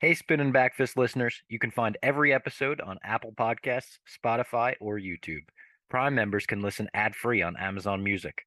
Hey, Spinnin Backfist listeners, you can find every episode on Apple Podcasts, Spotify, or YouTube. Prime members can listen ad free on Amazon Music.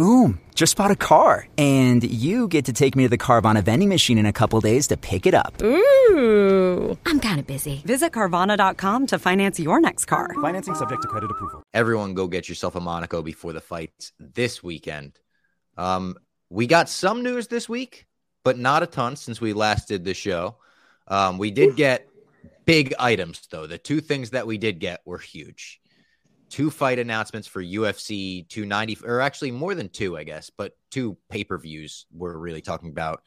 Boom. Just bought a car. And you get to take me to the Carvana vending machine in a couple days to pick it up. Ooh, I'm kind of busy. Visit Carvana.com to finance your next car. Financing subject to credit approval. Everyone go get yourself a Monaco before the fights this weekend. Um, we got some news this week, but not a ton since we last did the show. Um, we did get big items, though. The two things that we did get were huge. Two fight announcements for UFC 290, or actually more than two, I guess, but two pay per views we're really talking about.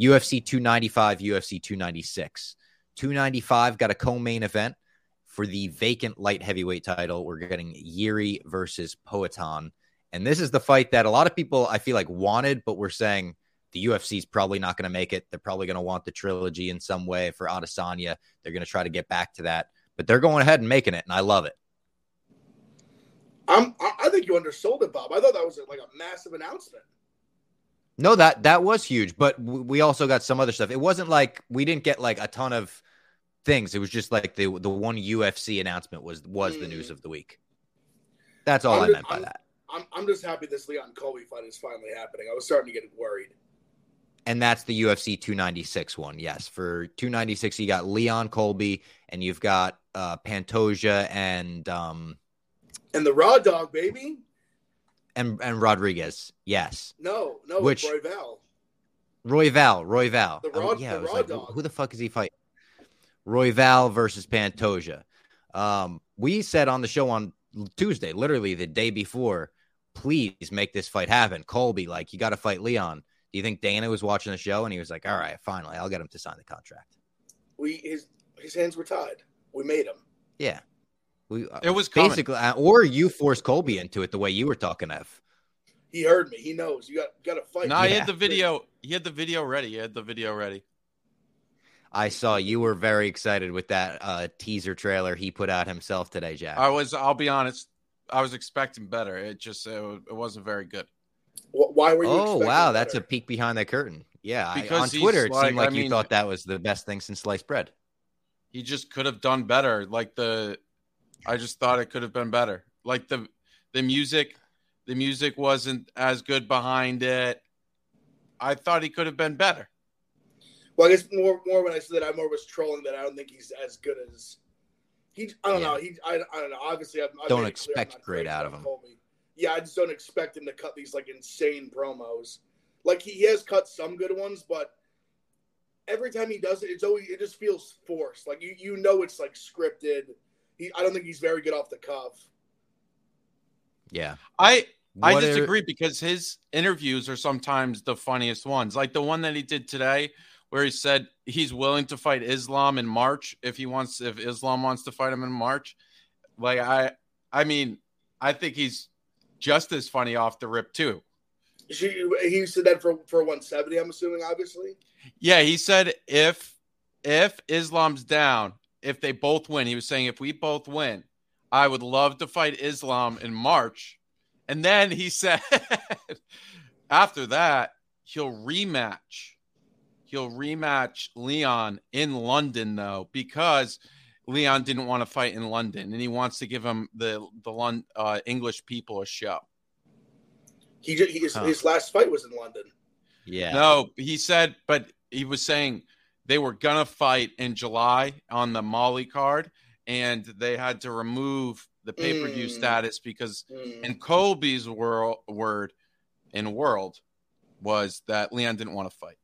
UFC 295, UFC 296. 295 got a co main event for the vacant light heavyweight title. We're getting Yuri versus Poatan. And this is the fight that a lot of people I feel like wanted, but we're saying the UFC is probably not going to make it. They're probably going to want the trilogy in some way for Adesanya. They're going to try to get back to that, but they're going ahead and making it, and I love it. I'm, I think you undersold it, Bob. I thought that was like a massive announcement. No, that that was huge, but we also got some other stuff. It wasn't like we didn't get like a ton of things. It was just like the the one UFC announcement was was mm. the news mm. of the week. That's all I'm i meant by I'm, that. I'm I'm just happy this Leon Colby fight is finally happening. I was starting to get worried. And that's the UFC 296 one. Yes, for 296 you got Leon Colby and you've got uh Pantoja and um and the Raw Dog baby and and Rodriguez. Yes. No, no, which Royval. Royval, Royval. The Raw, oh, yeah, the raw like, dog. who the fuck is he fighting? Royval versus Pantoja. Um, we said on the show on Tuesday, literally the day before, please make this fight happen. Colby, like you got to fight Leon. Do you think Dana was watching the show and he was like, "All right, finally, I'll get him to sign the contract." We his his hands were tied. We made him. Yeah, we. It was basically, uh, or you forced Colby into it the way you were talking of. He heard me. He knows you got got to fight. No, yeah. he had the video. He had the video ready. He had the video ready. I saw you were very excited with that uh, teaser trailer he put out himself today, Jack. I was. I'll be honest. I was expecting better. It just it, it wasn't very good. Why were you? Oh wow, that's a peek behind the curtain. Yeah, I, on Twitter it like, seemed like I you mean, thought that was the best thing since sliced bread. He just could have done better. Like the, I just thought it could have been better. Like the, the music, the music wasn't as good behind it. I thought he could have been better. Well, I guess more more when I said that I more was trolling that I don't think he's as good as he. I don't yeah. know. He. I, I don't know. Obviously, I don't expect great out of him. Yeah, I just don't expect him to cut these like insane promos. Like he, he has cut some good ones, but every time he does it, it's always it just feels forced. Like you you know it's like scripted. He. I don't think he's very good off the cuff. Yeah. I I disagree are... because his interviews are sometimes the funniest ones. Like the one that he did today where he said he's willing to fight Islam in March if he wants if Islam wants to fight him in March. Like I I mean, I think he's just as funny off the rip too. He, he said that for for 170, I'm assuming, obviously. Yeah, he said if if Islam's down, if they both win, he was saying if we both win, I would love to fight Islam in March. And then he said after that, he'll rematch he'll rematch Leon in London though because Leon didn't want to fight in London and he wants to give him the the uh, English people a show. He, his, huh. his last fight was in London. Yeah. No, he said, but he was saying they were gonna fight in July on the Molly card, and they had to remove the pay per view mm. status because, mm. in Colby's wor- word, in world was that Leon didn't want to fight.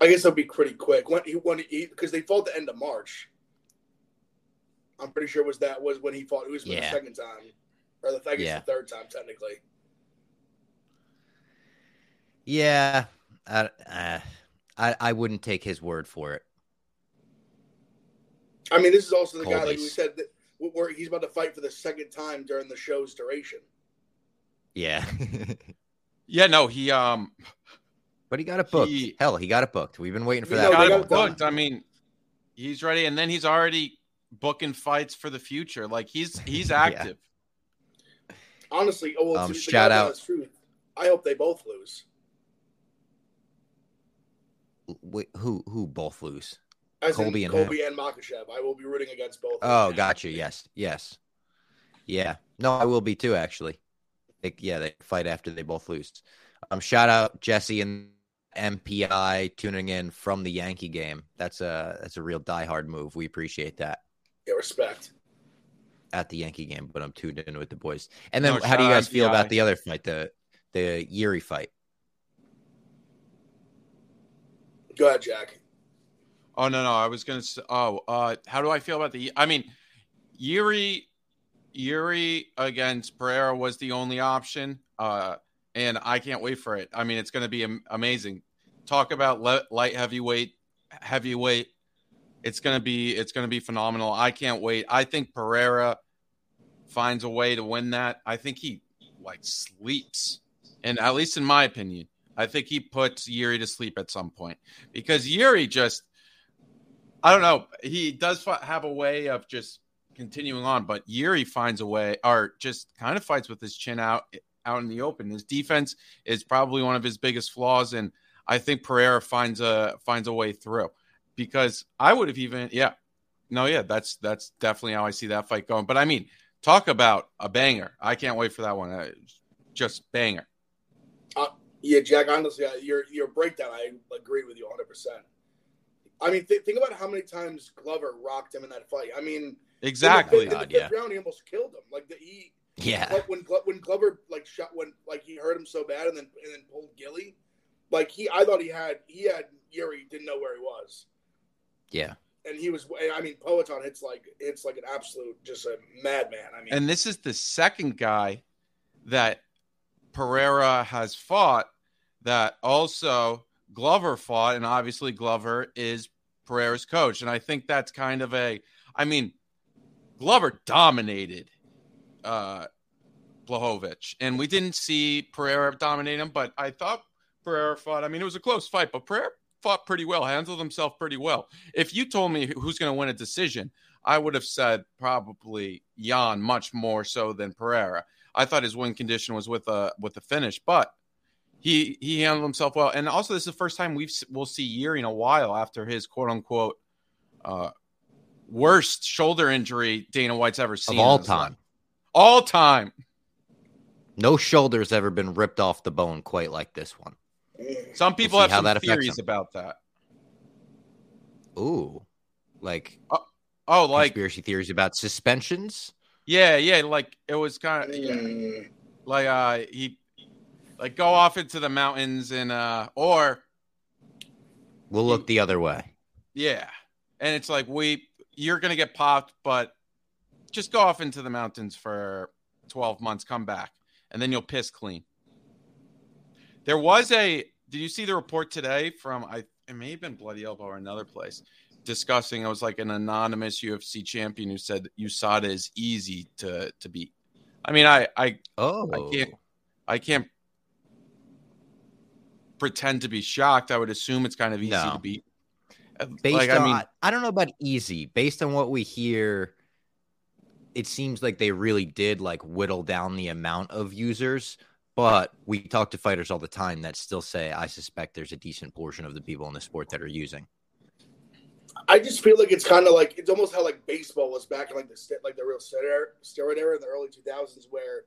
I guess it'll be pretty quick. When he when he because they fought the end of March. I'm pretty sure was that was when he fought. It was Yeah. the second time, or the I guess Yeah. the third time technically. Yeah, I, uh, I I wouldn't take his word for it. I mean, this is also the guy like we said that where he's about to fight for the second time during the show's duration. Yeah, Yeah, no, he um but he got it booked. He- Hell, he got it booked. We've been waiting for that. got they for a it got long it booked. I mean, he's ready, and then he's already booking fights for the future. Like he's he's Yeah. active. Honestly, oh well, Um, to the shout out- truth. I hope they both lose. Wait, who who both lose? As Colby and Colby and Makhachev. I will be rooting against both. Oh, them. gotcha. Yes, yes, yeah. No, I will be too. Actually, they, yeah, they fight after they both lose. Um, shout out Jesse and MPI tuning in from the Yankee game. That's a that's a real diehard move. We appreciate that Yeah, respect. at the Yankee game, but I'm tuned in with the boys. And then, No, how do you shout out guys feel about the other fight, the the Yuri fight? Go ahead, Jack. Oh no, no, I was gonna say. Oh, uh, how do I feel about the? I mean, Yuri, Yuri against Pereira was the only option, uh, and I can't wait for it. I mean, it's gonna be am- amazing. Talk about le- light heavyweight, heavyweight. It's gonna be it's gonna be phenomenal. I can't wait. I think Pereira finds a way to win that. I think he like sleeps, and at least in my opinion, I think he puts Yuri to sleep at some point because Yuri just I don't know. He does have a way of just continuing on, but Yuri finds a way, or just kind of fights with his chin out, out in the open. His defense is probably one of his biggest flaws, and I think Pereira finds a finds a way through. Because I would have even, yeah, no, yeah, that's that's definitely how I see that fight going. But I mean, talk about a banger! I can't wait for that one. Uh, just banger. Yeah, Jack. Honestly, your your breakdown, I agree with you 100. percent I mean, th- think about how many times Glover rocked him in that fight. I mean, Exactly. In the, in the yeah. round, he almost killed him. Like the, he, Yeah, like when when Glover like shot when like he hurt him so bad and then and then pulled Gilly, like he, I thought he had he had Yuri didn't know where he was, yeah. and he was. I mean, Poatan hits like it's like an absolute just a madman. I mean, And this is the second guy that Pereira has fought that also Glover fought, and obviously Glover is Pereira's coach. And I think that's kind of a, I mean, Glover dominated uh, Blachowicz, and we didn't see Pereira dominate him, but I thought Pereira fought. I mean, it was a close fight, but Pereira fought pretty well, handled himself pretty well. If you told me who's going to win a decision, I would have said probably Jan much more so than Pereira. I thought his win condition was with a with the finish, but he he handled himself well. And also, this is the first time we've we'll see Yuri in a while after his quote unquote uh, worst shoulder injury Dana White's ever seen Of all his life. time, All time. no shoulder's ever been ripped off the bone quite like this one. Some people see have some theories him. about that. Ooh, like Oh, like conspiracy theories about suspensions. Yeah, yeah, like it was kind of Mm. like uh he like go off into the mountains and uh or We'll look the other way. Yeah. And it's like we you're gonna get popped, but just go off into the mountains for 12 months, come back, and then you'll piss clean. There was a did you see the report today from I it may have been Bloody Elbow or another place discussing it was like an anonymous UFC champion who said USADA is easy to to beat. I mean I I Oh, I can't I can't pretend to be shocked. I would assume it's kind of easy No. to beat. Based like, on, I mean, I, I don't know about easy. Based on what we hear, it seems like they really did like whittle down the amount of users. But we talk to fighters all the time that still say, I suspect there's a decent portion of the people in the sport that are using. I just feel like it's kind of like it's almost how like baseball was back in like the like the real steroid er, steroid era in the early 2000s where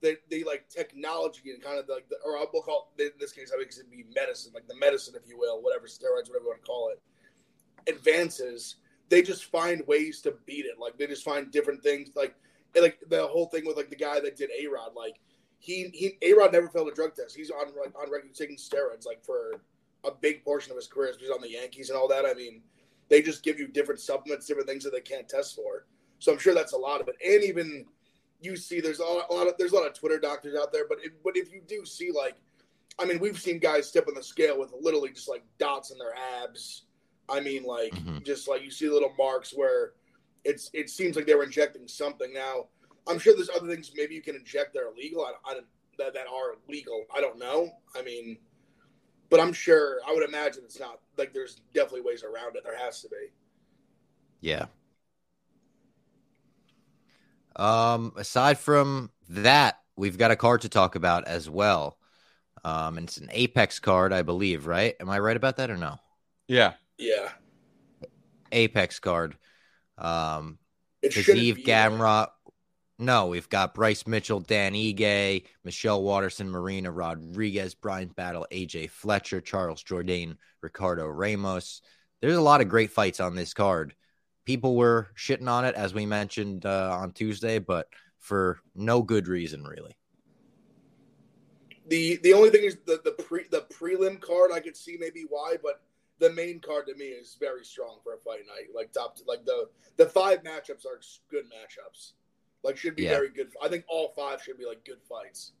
they, they like technology and kind of like the, or we'll call it, in this case I think it'd be medicine like the medicine if you will whatever steroids whatever you want to call it advances they just find ways to beat it like they just find different things like like the whole thing with like the guy that did A Rod like he he A Rod never failed a drug test. He's on like on regular taking steroids like for a big portion of his career. He's on the Yankees and all that. I mean, they just give you different supplements, different things that they can't test for. So I'm sure that's a lot of it. And even you see, there's a lot, a lot of there's a lot of Twitter doctors out there. But if, but if you do see like, I mean, we've seen guys step on the scale with literally just like dots in their abs. I mean, like Mhm. just like you see little marks where it's it seems like they were injecting something. Now I'm sure there's other things maybe you can inject that are legal. I, I that that are legal. I don't know. I mean, but I'm sure I would imagine it's not like there's definitely ways around it. There has to be. Yeah. Um, aside from that, we've got a card to talk about as well. Um, and it's an Apex card, I believe, right? Am I right about that or no? Yeah. Yeah, Apex card. Um, it shouldn't Kazeev. Gamrot. No, we've got Bryce Mitchell, Dan Ige, Michelle Waterson, Marina Rodriguez, Bryan Battle, AJ Fletcher, Charles Jourdain, Ricardo Ramos. There's a lot of great fights on this card. People were shitting on it, as we mentioned uh, on Tuesday, but for no good reason, really. The the only thing is the the pre the prelim card I could see maybe why, but the main card to me is very strong for a fight night. Like top like the the five matchups are good matchups. Like should be Yeah. very good. I think all five should be like good fights.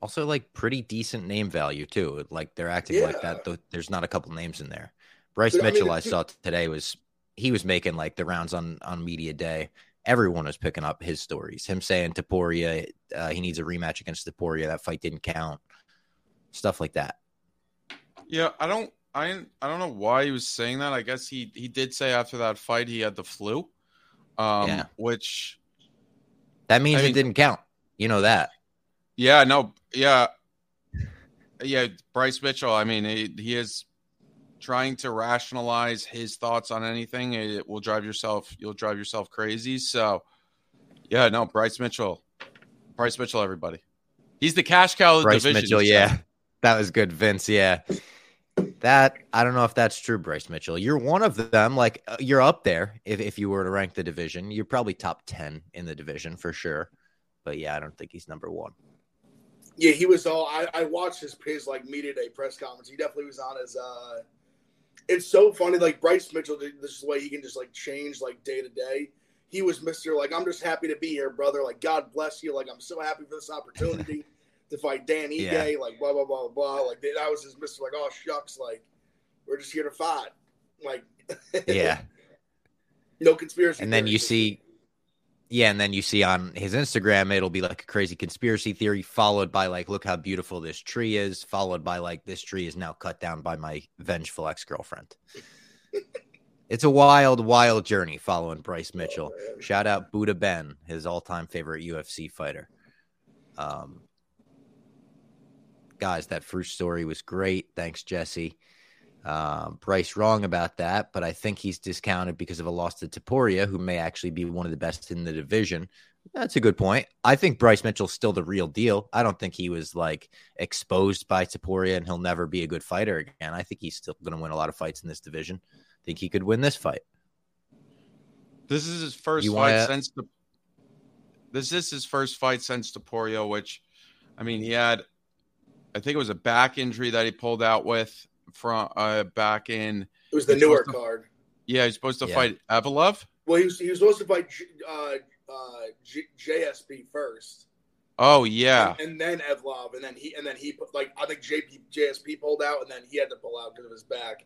Also, like pretty decent name value too. Like they're acting like that. Though there's not a couple names in there. Bryce Dude, I mean, Mitchell, I saw today was he was making like the rounds on on media day. Everyone was picking up his stories. Him saying Topuria, uh, he needs a rematch against Topuria. That fight didn't count. Stuff like that. Yeah, I don't I I don't know why he was saying that. I guess he he did say after that fight he had the flu. Um Yeah. which That means I it didn't count. You know that. yeah, no, yeah. Yeah, Bryce Mitchell, I mean, he, he is trying to rationalize his thoughts on anything. It will drive yourself you'll drive yourself crazy. So, yeah, no, Bryce Mitchell. Bryce Mitchell everybody. He's the cash cow of the Bryce division. Mitchell, he yeah. That was good, Vince. Yeah. That I don't know if that's true, Bryce Mitchell. You're one of them. Like uh, you're up there. If if you were to rank the division, you're probably top ten in the division for sure. But yeah, I don't think he's number one. Yeah, he was all. I, I watched his his like media day press conference. He definitely was on his. uh It's so funny, like Bryce Mitchell. This is the way he can just like change like day to day. He was Mister like I'm just happy to be here, brother. Like God bless you. Like I'm so happy for this opportunity to fight Dan Ige. Yeah. Like blah blah blah blah. Like that was his Mister. Like oh shucks. Like we're just here to fight. Like Yeah. no conspiracy. and then you see yeah and then you see on his instagram it'll be like a crazy conspiracy theory followed by like look how beautiful this tree is followed by like this tree is now cut down by my vengeful ex-girlfriend it's a wild wild journey following bryce mitchell Oh, shout out buddha ben his all-time favorite ufc fighter um guys that first story was great thanks jesse um, Bryce wrong about that, but I think he's discounted because of a loss to Topuria, who may actually be one of the best in the division. That's a good point. I think Bryce Mitchell's still the real deal. I don't think he was like exposed by Topuria and he'll never be a good fighter again. I think he's still going to win a lot of fights in this division. think he could win this fight. This is his first You fight wanna- since the. This is his first fight since Topuria, which, I mean, he had, I think it was a back injury that he pulled out with from uh, back in. it was the He's Newark to- card. Yeah, he's supposed to Yeah. fight Evloev. Well, he was he was supposed to fight J- uh, uh, J- JSP first. Oh yeah, and, and then Evloev, and then he and then he put like I think JP JSP pulled out, and then he had to pull out because of his back.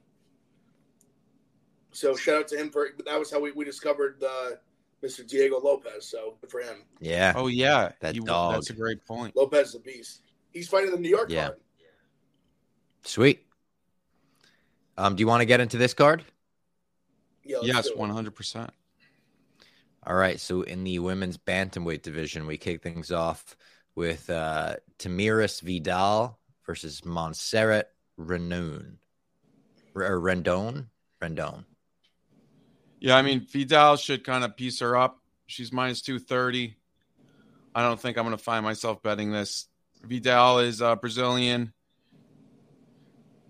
So shout out to him for that was how we, we discovered uh, Mr. Diego Lopes. So good for him. Yeah. oh yeah. That You- dog. That's a great point. Lopes is a beast. He's fighting the New York Yeah. card. Sweet. Um, do you want to get into this card? Yeah, Yes, one hundred percent. All right. So in the women's bantamweight division, we kick things off with uh, Tamires Vidal versus Montserrat Rendon. Or Rendon? Rendon. Yeah, I mean Vidal should kind of piece her up. She's minus two thirty. I don't think I'm going to find myself betting this. Vidal is uh, Brazilian.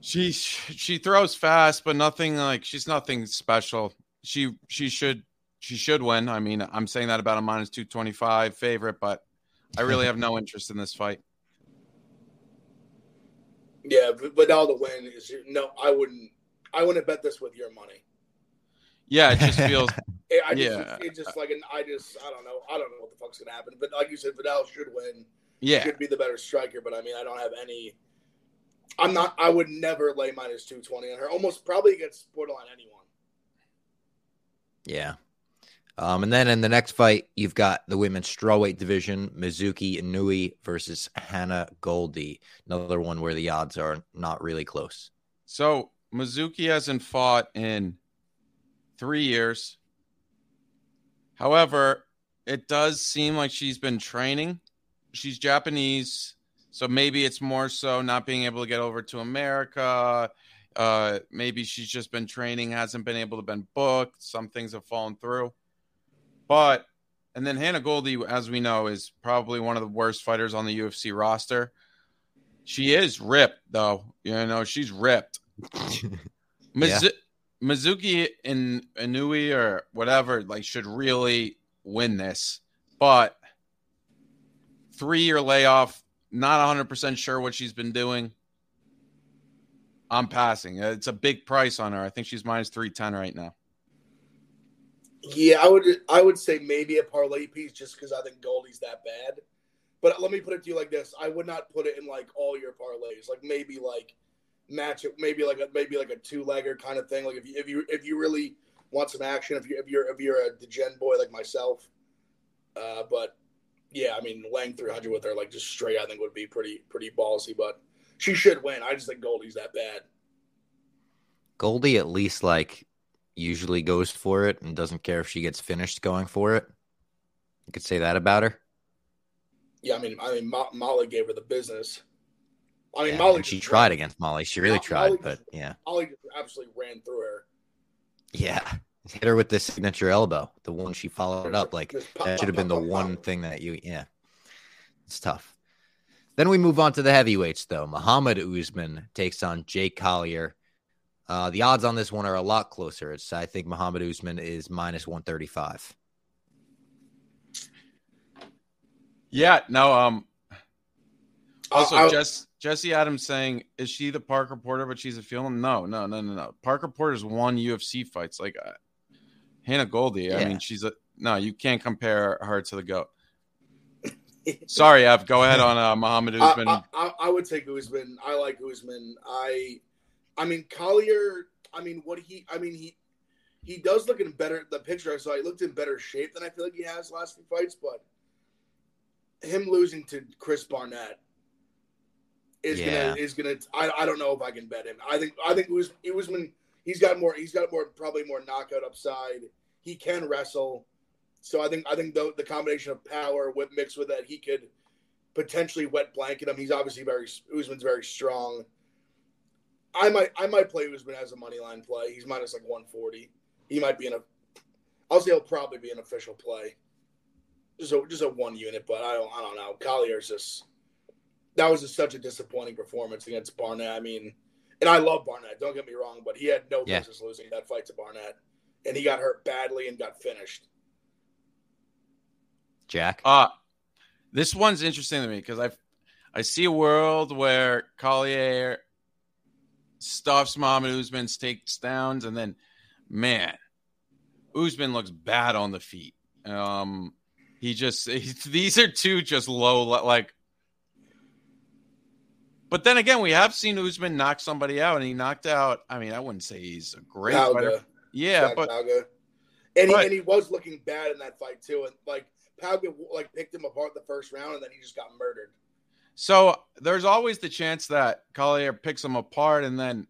She she throws fast, but nothing like she's nothing special. She she should she should win. I mean, I'm saying that about a minus two twenty five favorite, but I really have no interest in this fight. Yeah, Vidal to win is no. I wouldn't. I wouldn't bet this with your money. Yeah, it just feels It, I just, Yeah. it's just like an. I just. I don't know. I don't know what the fuck's gonna happen. But like you said, Vidal should win. Yeah. could be the better striker. But I mean, I don't have any. I'm not. I would never lay minus two twenty on her. Almost probably against borderline anyone. Yeah. Um, and then in the next fight, you've got the women's strawweight division, Mizuki Inui versus Hannah Goldy. Another one where the odds are not really close. So Mizuki hasn't fought in three years. However, it does seem like she's been training. She's Japanese, so maybe it's more so not being able to get over to America. Uh, maybe she's just been training, hasn't been able to been booked. Some things have fallen through. But and then Hannah Goldy, as we know, is probably one of the worst fighters on the UFC roster. She is ripped, though. You know, she's ripped. Mizu- Mizuki and Inui or whatever like should really win this, but three year layoff. Not 100 percent sure what she's been doing. I'm passing. It's a big price on her. I think she's minus 310 right now. Yeah, I would. I would say maybe a parlay piece just because I think Goldy's that bad. But let me put it to you like this: I would not put it in like all your parlays. Like maybe like match it, maybe like a maybe like a two legger kind of thing. Like if you if you if you really want some action, if you if you're if you're a degen boy like myself. Uh, but yeah, I mean laying three hundred with her like just straight, I think would be pretty pretty ballsy. But she should win. I just think Goldy's that bad. Goldy at least like usually goes for it and doesn't care if she gets finished going for it. You could say that about her. Yeah, I mean I mean Mo- Molly gave her the business. I mean Yeah, Molly she tried against Molly. She really tried, but yeah, Molly just absolutely ran through her. yeah. Hit her with the signature elbow, the one she followed up. Like pop, that should have been the pop, pop, one pop. thing that you, yeah. It's tough. Then we move on to the heavyweights, though. Muhammad Usman takes on Jake Collier. Uh, the odds on this one are a lot closer. It's I think Muhammad Usman is minus one thirty five. Yeah, no. Um. Also, I- I- Jess, Jesse Adams saying, "Is she the Parker Porter, but she's a film?" No, no, no, no, no. Parker Porter's won UFC fights. Like uh, Hannah Goldy. I mean, she's a no. You can't compare her to the goat. Sorry, Ev. Go ahead on uh, Muhammad I, Usman. I, I, I would take Usman. I like Usman. I, I mean Collier. I mean what he. I mean he, he does look in better. The picture I saw, he looked in better shape than I feel like he has last few fights. But him losing to Chris Barnett is Yeah. gonna is gonna. I, I don't know if I can bet him. I think I think Us- Usman. He's got more. He's got more. Probably more knockout upside. He can wrestle. So I think I think the, the combination of power with mixed with that, he could potentially wet blanket him. He's obviously very Usman's very strong. I might I might play Usman as a money line play. He's minus like one forty. He might be in a. I'll say he'll probably be an official play. Just a just a one unit, but I don't I don't know. Collier's just that was just such a disappointing performance against Barnett. I mean, and I love Barnett. Don't get me wrong, but he had no Yeah. business losing that fight to Barnett, and he got hurt badly and got finished. Jack. Uh this one's interesting to me because I I see a world where Collier stuffs Muhammad Usman's takedowns, and then man, Usman looks bad on the feet. Um, he just he, these are two just low like. But then again, we have seen Usman knock somebody out, and he knocked out. I mean, I wouldn't say he's a great Palga. fighter. Yeah, but Palga. and he, but- and he was looking bad in that fight too. And like Palga like picked him apart the first round, and then he just got murdered. So there's always the chance that Collier picks him apart and then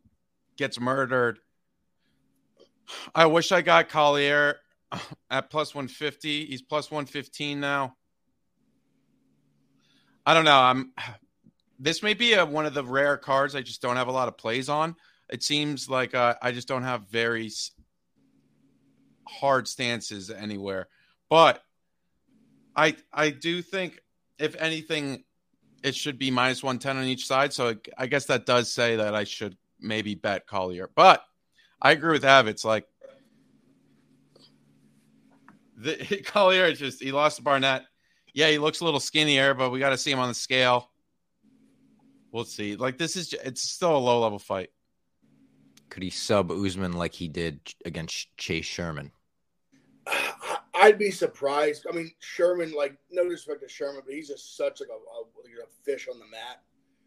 gets murdered. I wish I got Collier at plus 150. He's plus 115 now. I don't know. I'm this may be a, one of the rare cards I just don't have a lot of plays on. It seems like uh, I just don't have very hard stances anywhere. But I I do think if anything it should be minus 110 on each side. So I guess that does say that I should maybe bet Collier. But I agree with Av. It's like the Collier just he lost to Barnett. Yeah, he looks a little skinnier, but we got to see him on the scale. We'll see. Like this is, it's still a low level fight. Could he sub Usman like he did against Chase Sherman? I'd be surprised. I mean, Sherman, like, no disrespect to Sherman, but he's just such like a, a, a fish on the mat.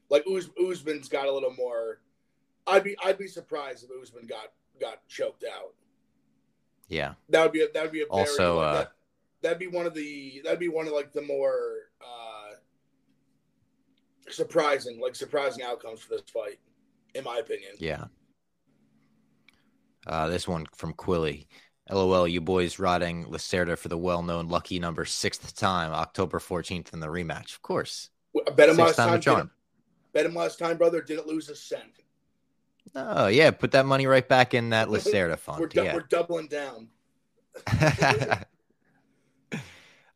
Like Uz, Usman's got a little more. I'd be I'd be surprised if Usman got got choked out. Yeah, that would be a, that would be a very, also like, uh, that, that'd be one of the that'd be one of like the more uh surprising like surprising outcomes for this fight, in my opinion. Yeah. Uh, this one from Quilly. LOL, you boys riding Lacerda for the well-known lucky number sixth time, October 14th in the rematch. Of course. Bet him last time charm. Bet him last time, brother. Didn't lose a cent. Oh, yeah. Put that money right back in that Lacerda We're, fund. du- yeah. we're doubling down.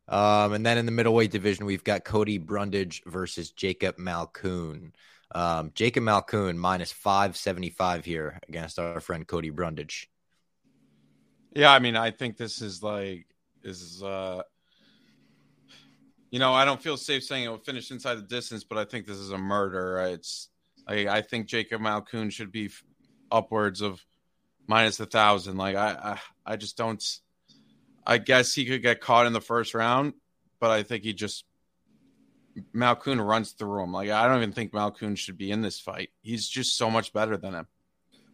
um, and then in the middleweight division, we've got Cody Brundage versus Jacob Malkoun. Um, Jacob Malkoun minus 575 here against our friend Cody Brundage. Yeah, I mean, I think this is like this is uh you know, I don't feel safe saying it will finish inside the distance, but I think this is a murder. It's I I think Jacob Malkoun should be upwards of minus a thousand. Like I, I I just don't I guess he could get caught in the first round, but I think he just Malkoun runs through him. Like I don't even think Malkoun should be in this fight. He's just so much better than him.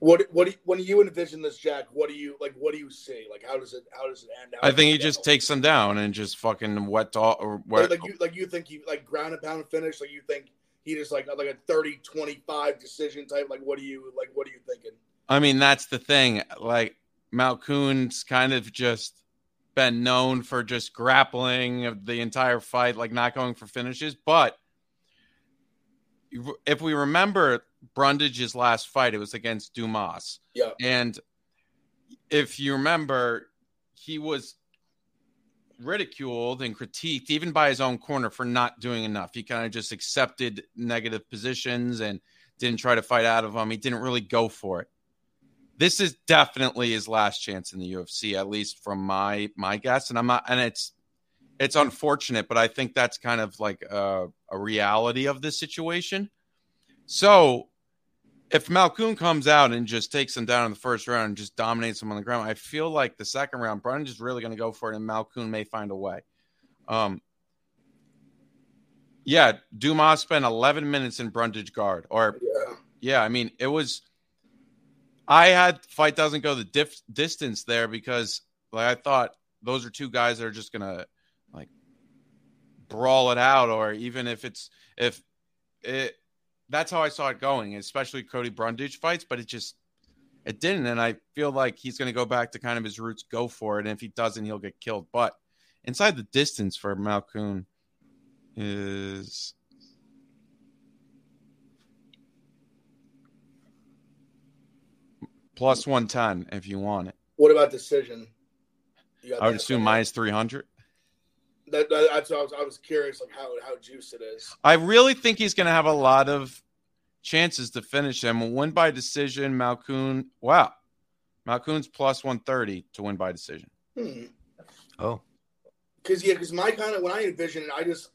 What what do you, when you envision this, Jack? What do you like? What do you see? Like, how does it how does it end? How I think he just takes him down and just fucking wet all or like, wet. like you like you think he like ground and pound finish. Like you think he just like like a 30-25 decision type. Like what do you like? What are you thinking? I mean, that's the thing. Like Malkoun's kind of just been known for just grappling the entire fight, like not going for finishes. But if we remember Brundage's last fight, it was against Dumas. Yeah. And if you remember, he was ridiculed and critiqued even by his own corner for not doing enough. He kind of just accepted negative positions and didn't try to fight out of them. He didn't really go for it. This is definitely his last chance in the UFC, at least from my my guess. And I'm not, and it's it's unfortunate, but I think that's kind of like a, a reality of this situation. So if Malkoun comes out and just takes him down in the first round and just dominates him on the ground, I feel like the second round, Brundage is really going to go for it, and Malkoun may find a way. Um, yeah, Dumas spent 11 minutes in Brundage guard, or Yeah. yeah, I mean, it was. I had fight doesn't go the diff, distance there because, like, I thought those are two guys that are just gonna like brawl it out, or even if it's if it. That's how I saw it going, especially Cody Brundage fights, but it just it didn't, and I feel like he's going to go back to kind of his roots, go for it, and if he doesn't, he'll get killed. But inside the distance for Malkoun is plus 110 if you want it. What about decision? I would assume minus 300. That, that, that's what I was. I was curious, like how how juice it is. I really think he's going to have a lot of chances to finish him. Win by decision, Malkoun. Wow. Malkoun's plus 130 to win by decision. Hmm. Oh, Because yeah, because my kind of when I envision it, I just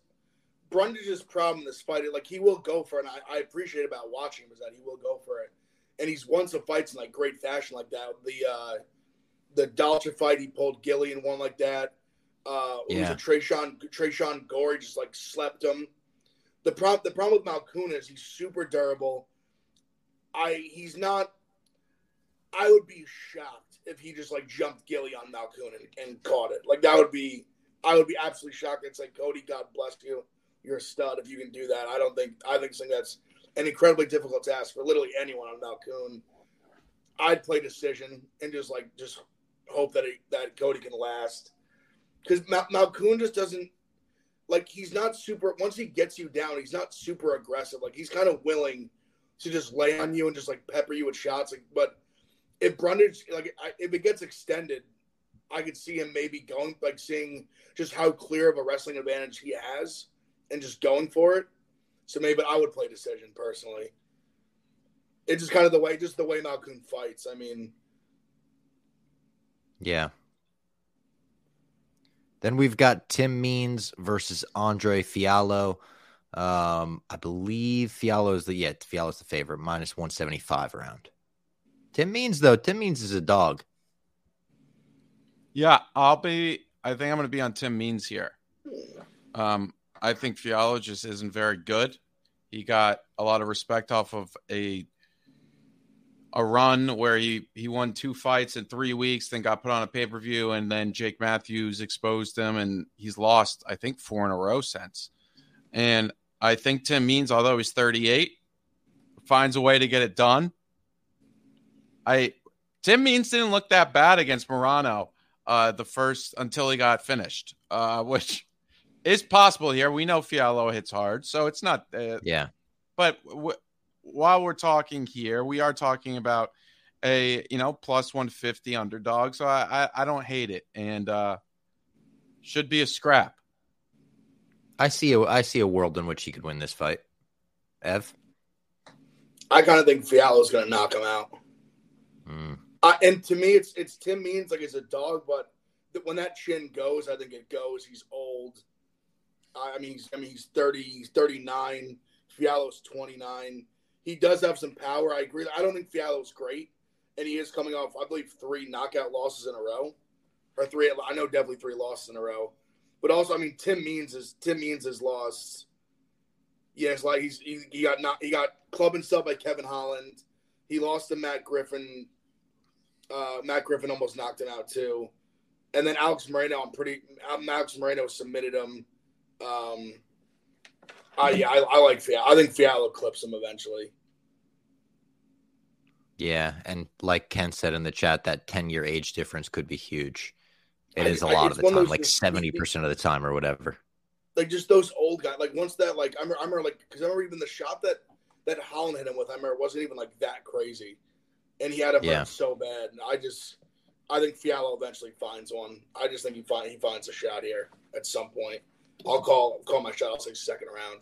Brundage's problem in this fight, like he will go for it. And I, I appreciate about watching him is that he will go for it, and he's won some fights in like great fashion like that. The uh the Dalcha fight, he pulled Gilly and one like that. Uh, Yeah. was Tresean Tresean Gore just like slept him. The problem the problem with Malkoun is he's super durable. I he's not. I would be shocked if he just like jumped Gilly on Malkoun and, and caught it. Like that would be. I would be absolutely shocked. It's like Cody, God bless you. You're a stud if you can do that. I don't think. I think something that's an incredibly difficult task for literally anyone on Malkoun. I'd play decision and just like just hope that it, that Cody can last because Mal- Malkoun just doesn't like he's not super. Once he gets you down, he's not super aggressive. Like he's kind of willing to just lay on you and just like pepper you with shots. Like, but if Brundage like I, if it gets extended, I could see him maybe going like seeing just how clear of a wrestling advantage he has and just going for it. So maybe I would play decision personally. It's just kind of the way, just the way Malcolm fights. I mean, yeah. Then we've got Tim Means versus Andre Fialho. Um, I believe Fialho is the yeah, Fialho's the favorite, minus one seventy five around. Tim Means though, Tim Means is a dog. Yeah, I'll be. I think I'm to be on Tim Means here. Um, I think Fialho just isn't very good. He got a lot of respect off of a a run where he he won two fights in three weeks, then got put on a pay per view, and then Jake Matthews exposed him, and he's lost I think four in a row since. And I think Tim Means, although he's 38, finds a way to get it done. I Tim Means didn't look that bad against Morono uh, the first until he got finished, uh, which is possible here. We know Fialho hits hard, so it's not. Uh, Yeah. but w- while we're talking here, we are talking about a you know plus 150 underdog, so I I, I don't hate it, and uh, should be a scrap. I see a I see a world in which he could win this fight. Ev. I kind of think Fialho's going to knock him out. Mm. Uh, and to me, it's it's Tim Means like it's a dog, but th- when that chin goes, I think it goes. He's old. I I mean, he's I mean he's thirty, he's thirty nine. Fialho's twenty nine. He does have some power. I agree. I don't think Fialho's great, and he is coming off, I believe, three knockout losses in a row, or three. I know definitely three losses in a row. But also, I mean, Tim Means is Tim Means has lost. It's like he's he, he got not he got club and sub by Kevin Holland. He lost to Max Griffin. Uh, Max Griffin almost knocked him out too, and then Alex Morono. I'm pretty. um, Alex Morono submitted him. Um, uh, yeah, I, I like Fialho. I think Fialho clips him eventually. Yeah, and like Ken said in the chat, that ten year age difference could be huge. It I- is a I- lot of the one of time, like seventy percent of the time or whatever. Like just those old guys. Like once that, like I remember, I remember like because I remember even the shot that that Holland hit him with. I remember it wasn't even like that crazy, and he had him Yeah. so bad. And I just, I think Fialho eventually finds one. I just think he find he finds a shot here at some point. I'll call call my shot. I'll say second round.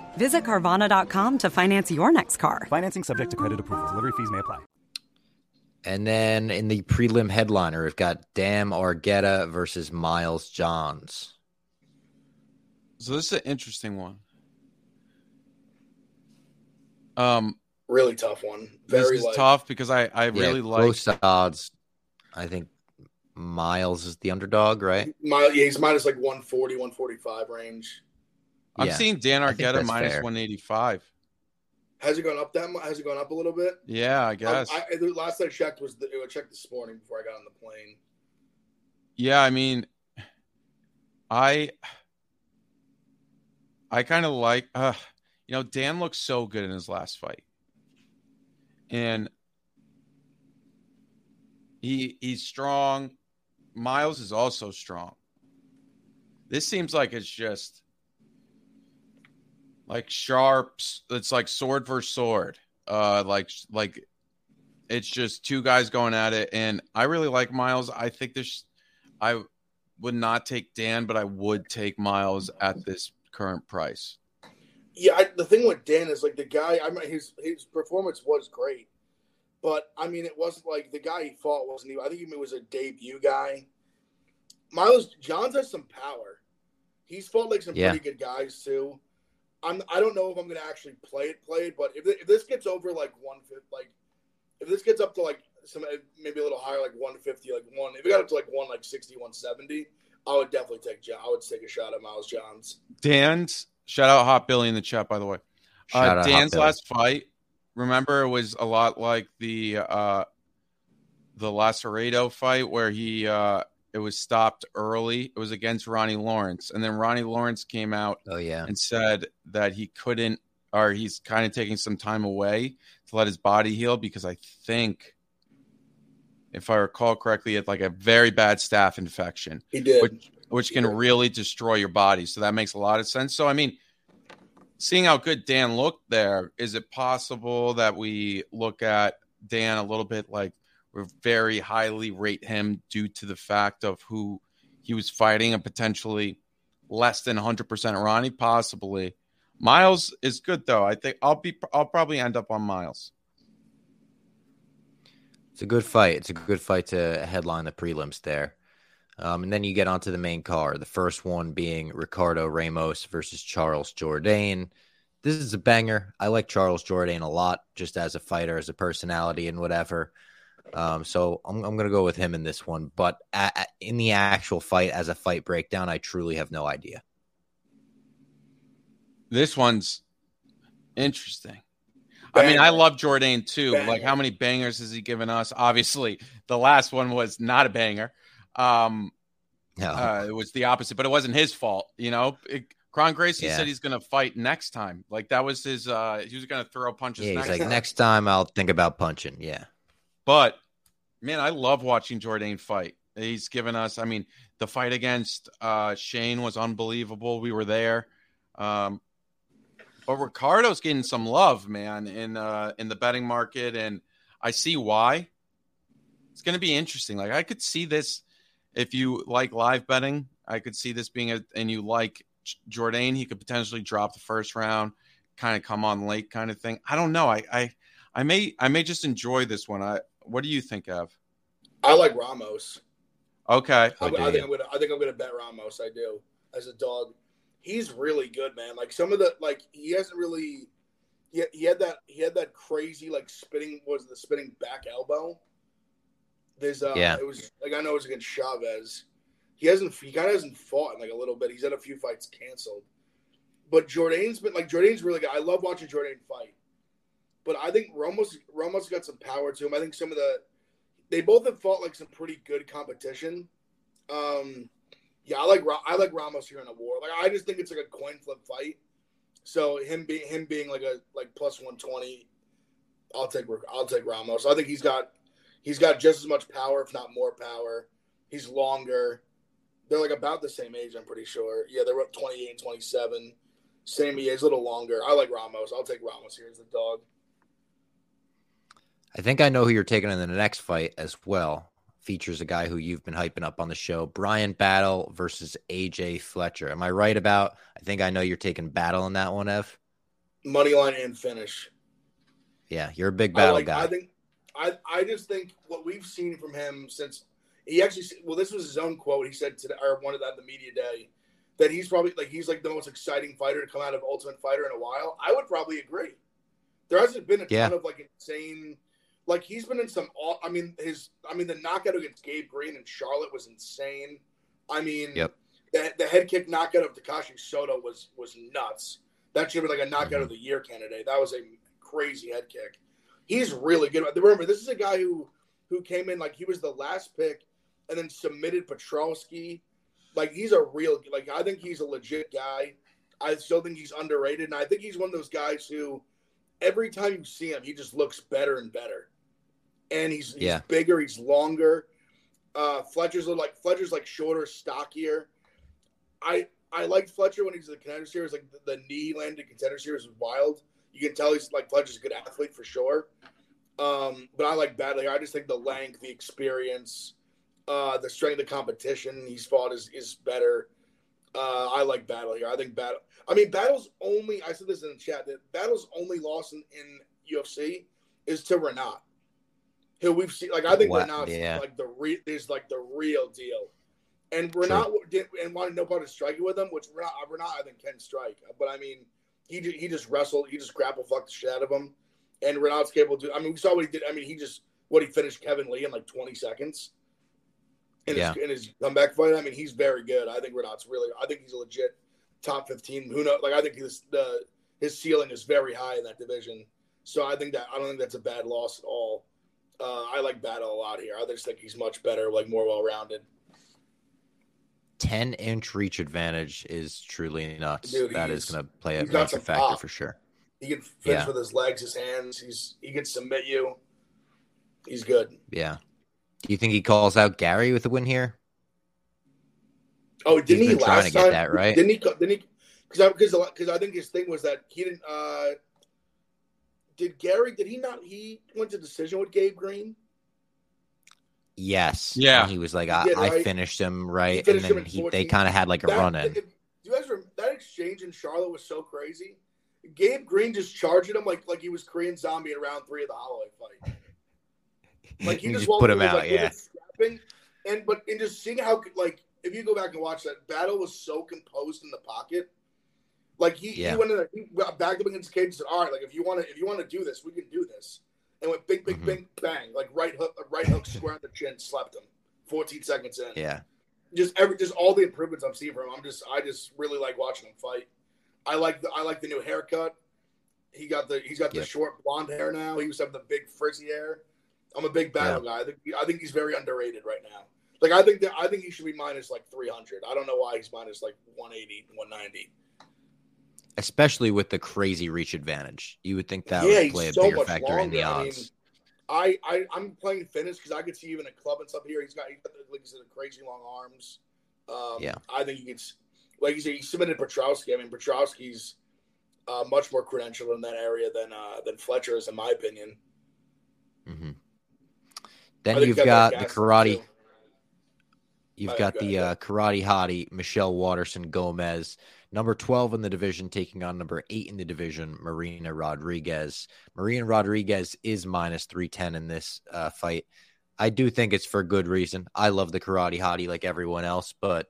Visit Carvana.com to finance your next car. Financing subject to credit approval. Delivery fees may apply. And then in the prelim headliner, we've got Dan Argueta versus Miles Johns. So this is an interesting one. Um, Really tough one. this Very is like, tough because I I Yeah, really like close odds. I think Miles is the underdog, right? Miles, yeah, he's minus like 140, 145 range. I'm Yeah, seeing Dan I Argueta minus fair. 185. Has it gone up that much? Has it gone up a little bit? Yeah, I guess. Um, I, the last I checked was the, I checked this morning before I got on the plane. yeah, I mean, I I kind of like, uh, you know, Dan looks so good in his last fight, and he he's strong. Miles is also strong. This seems like it's just like sharps. It's like sword for sword. Uh, like like it's just two guys going at it, and I really like Miles. I think this. I would not take Dan, but I would take Miles at this current price. Yeah, I, the thing with Dan is like the guy. I mean, his his performance was great, but I mean, it wasn't like the guy he fought wasn't. Even, I think he was a debut guy. Miles Johns has some power. He's fought like some Yeah. pretty good guys too. I'm. I don't know if I'm going to actually play it. Play it, but if, if this gets over like one fifty, like if this gets up to like some maybe a little higher, like one fifty, like one. If it got up to like one like 60, 170, I would definitely take. John. I would take a shot at Miles Johns. Dan's shout out Hot Billy in the chat, by the way. Shout Uh, out Hot Dan's Billy. last fight, remember, it was a lot like the uh, the Lacerado fight where he uh, it was stopped early. It was against Ronnie Lawrence, and then Ronnie Lawrence came out Oh yeah. and said that he couldn't, or he's kind of taking some time away to let his body heal because I think, if I recall correctly, it's like a very bad staph infection, He did. which which can really destroy your body. So that makes a lot of sense. So I mean, seeing how good Dan looked there, is it possible that we look at Dan a little bit like we very highly rate him due to the fact of who he was fighting and potentially less than 100% Ronnie, possibly. Miles is good though. I think I'll be I'll probably end up on Miles. It's a good fight. It's a good fight to headline the prelims there. Um, and then you get onto the main card. The first one being Ricardo Ramos versus Charles Jourdain. This is a banger. I like Charles Jourdain a lot, just as a fighter, as a personality, and whatever. Um, so I'm, I'm going to go with him in this one. But in the actual fight, as a fight breakdown, I truly have no idea. This one's interesting. I mean, I love Jourdain too. Banger. Like, how many bangers has he given us? Obviously, the last one was not a banger. Um, no. Uh, it was the opposite, but it wasn't his fault. You know, it, Kron Gracie yeah. said he's going to fight next time. Like that was his. uh He was going to throw punches. Yeah, he's like time. next time I'll think about punching. Yeah, but man, I love watching Jourdain fight. He's given us. I mean, the fight against uh Shane was unbelievable. We were there. Um, but Ricardo's getting some love, man, in uh in the betting market, and I see why. It's going to be interesting. Like I could see this if you like live betting. I could see this being a and you like Jourdain, he could potentially drop the first round, kind of come on late, kind of thing. I don't know. I I I may I may just enjoy this one. I what do you think of? I like Ramos. Okay. I, I, think I'm gonna I think I'm gonna bet Ramos. I do as a dog. He's really good, man. Like some of the like he hasn't really. He, he had that he had that crazy like spinning was the spinning back elbow. There's uh yeah. it was like I know it was against Chavez. He hasn't he kind of hasn't fought in like a little bit. He's had a few fights canceled. But Jourdain's been like Jourdain's really good. I love watching Jourdain fight. But I think Ramos Ramos got some power to him. I think some of the they both have fought like some pretty good competition. Um, yeah, I like I like Ramos here in a war. Like I just think it's like a coin flip fight. So him being him being like a like plus one twenty, I'll take I'll take Ramos. I think he's got he's got just as much power, if not more power. He's longer. They're like about the same age, I'm pretty sure. Yeah, they're up 28 and 27. Same age, a little longer. I like Ramos. I'll take Ramos here as the dog. I think I know who you're taking in the next fight as well. Features a guy who you've been hyping up on the show, Bryan Battle versus AJ Fletcher. Am I right about? I think I know you're taking Battle in that one, Ev. Money line and finish. Yeah, you're a big battle I like, guy. I think. I I just think what we've seen from him since he actually well, this was his own quote. He said today or one of that the media day that he's probably like he's like the most exciting fighter to come out of Ultimate Fighter in a while. I would probably agree. There hasn't been a yeah. ton of like insane like he's been in some. I mean, his. I mean, the knockout against Gabe Green and Charlotte was insane. I mean, yep. the, the head kick knockout of Takashi Sato was was nuts. That should be like a knockout mm-hmm. of the year candidate. That was a crazy head kick. He's really good. Remember, this is a guy who who came in like he was the last pick and then submitted Petroski. Like he's a real like I think he's a legit guy. I still think he's underrated, and I think he's one of those guys who every time you see him, he just looks better and better and he's, he's yeah. bigger, he's longer. Uh, Fletcher's like Fletcher's like shorter, stockier. I I liked Fletcher when he's in the contender series. Like the, the knee landed contender series was wild. You can tell he's like Fletcher's a good athlete for sure. Um, but I like Battle. I just think the length, the experience, uh, the strength of the competition he's fought is is better. Uh, I like Battle here. I think Battle. I mean, Battle's only. I said this in the chat that Battle's only loss in, in UFC is to Rinat who we've seen. Like I think what? Rinat's yeah. like the re- is like the real deal. And Rinat sure. did and wanted no part of striking with him, which Rinat, uh, Rinat I think can strike. But I mean, he he just wrestled, he just grapple fucked the shit out of him. And Rinat's capable to. I mean, we saw what he did. I mean, he just what he finished Kevin Lee in like 20 seconds. In, yeah. his, in his comeback fight, I mean, he's very good. I think Rinat's really. I think he's a legit top 15. Who knows? Like, I think his the his ceiling is very high in that division. So I think that I don't think that's a bad loss at all. Uh, I like Battle a lot here. I just think he's much better, like more well rounded. 10 inch reach advantage is truly nuts. Dude, that is going to play a major factor pop. for sure. He can finish yeah. with his legs, his hands. He's he can submit you. He's good. Yeah. Do you think he calls out Gary with the win here? Oh, didn't He's he been trying last to get time? that, right? Didn't he? Didn't he? Because I because because I think his thing was that he didn't. uh Did Gary? Did he not? He went to decision with Gabe Green. Yes. Yeah. And he was like, I, did, I finished him right, and finished him then he, they kind of had like a That- run in. Do you guys remember that exchange in Charlotte was so crazy? Gabe Green just charging him like like he was Korean Zombie in round three of the Holloway fight. Like he just, just put him out, like, yeah. and but and just seeing how like if you go back and watch that battle was so composed in the pocket. Like he, Yeah. he went in there, he backed up against the cage and said, "All right, like if you want to if you want to do this, we can do this." And went big, big, Mhm. bing, bang, like right hook, right hook, square on the chin, slapped him. Fourteen seconds in Yeah. just every just all the improvements I'm seeing from him. I'm just I just really like watching him fight. I like the I like the new haircut. He got the he's got the Yep. short blonde hair now. He used to have the big frizzy hair. I'm a big battle guy. I think I think he's very underrated right now. Like I think that I think he should be minus like 300. I don't know why he's minus like 180, 190. Especially with the crazy reach advantage. You would think that yeah, would play a so bigger factor longer. in the I mean, odds. I, I I'm playing fitness because I could see even a club and stuff here. He's got, he's got like I said, crazy long arms. Um, Yeah. I think he gets like you said. He submitted Petroski. I mean, Petroski's uh, much more credentialed in that area than uh, than Fletcher is, in my opinion. Mm-hmm. Then you've got got the karate. too. You've got go the uh, karate hottie Michelle Waterson Gomez, number twelve in the division, taking on number eight in the division, Marina Rodriguez. Marina Rodriguez is minus three ten in this uh, fight. I do think it's for good reason. I love the karate hottie like everyone else, but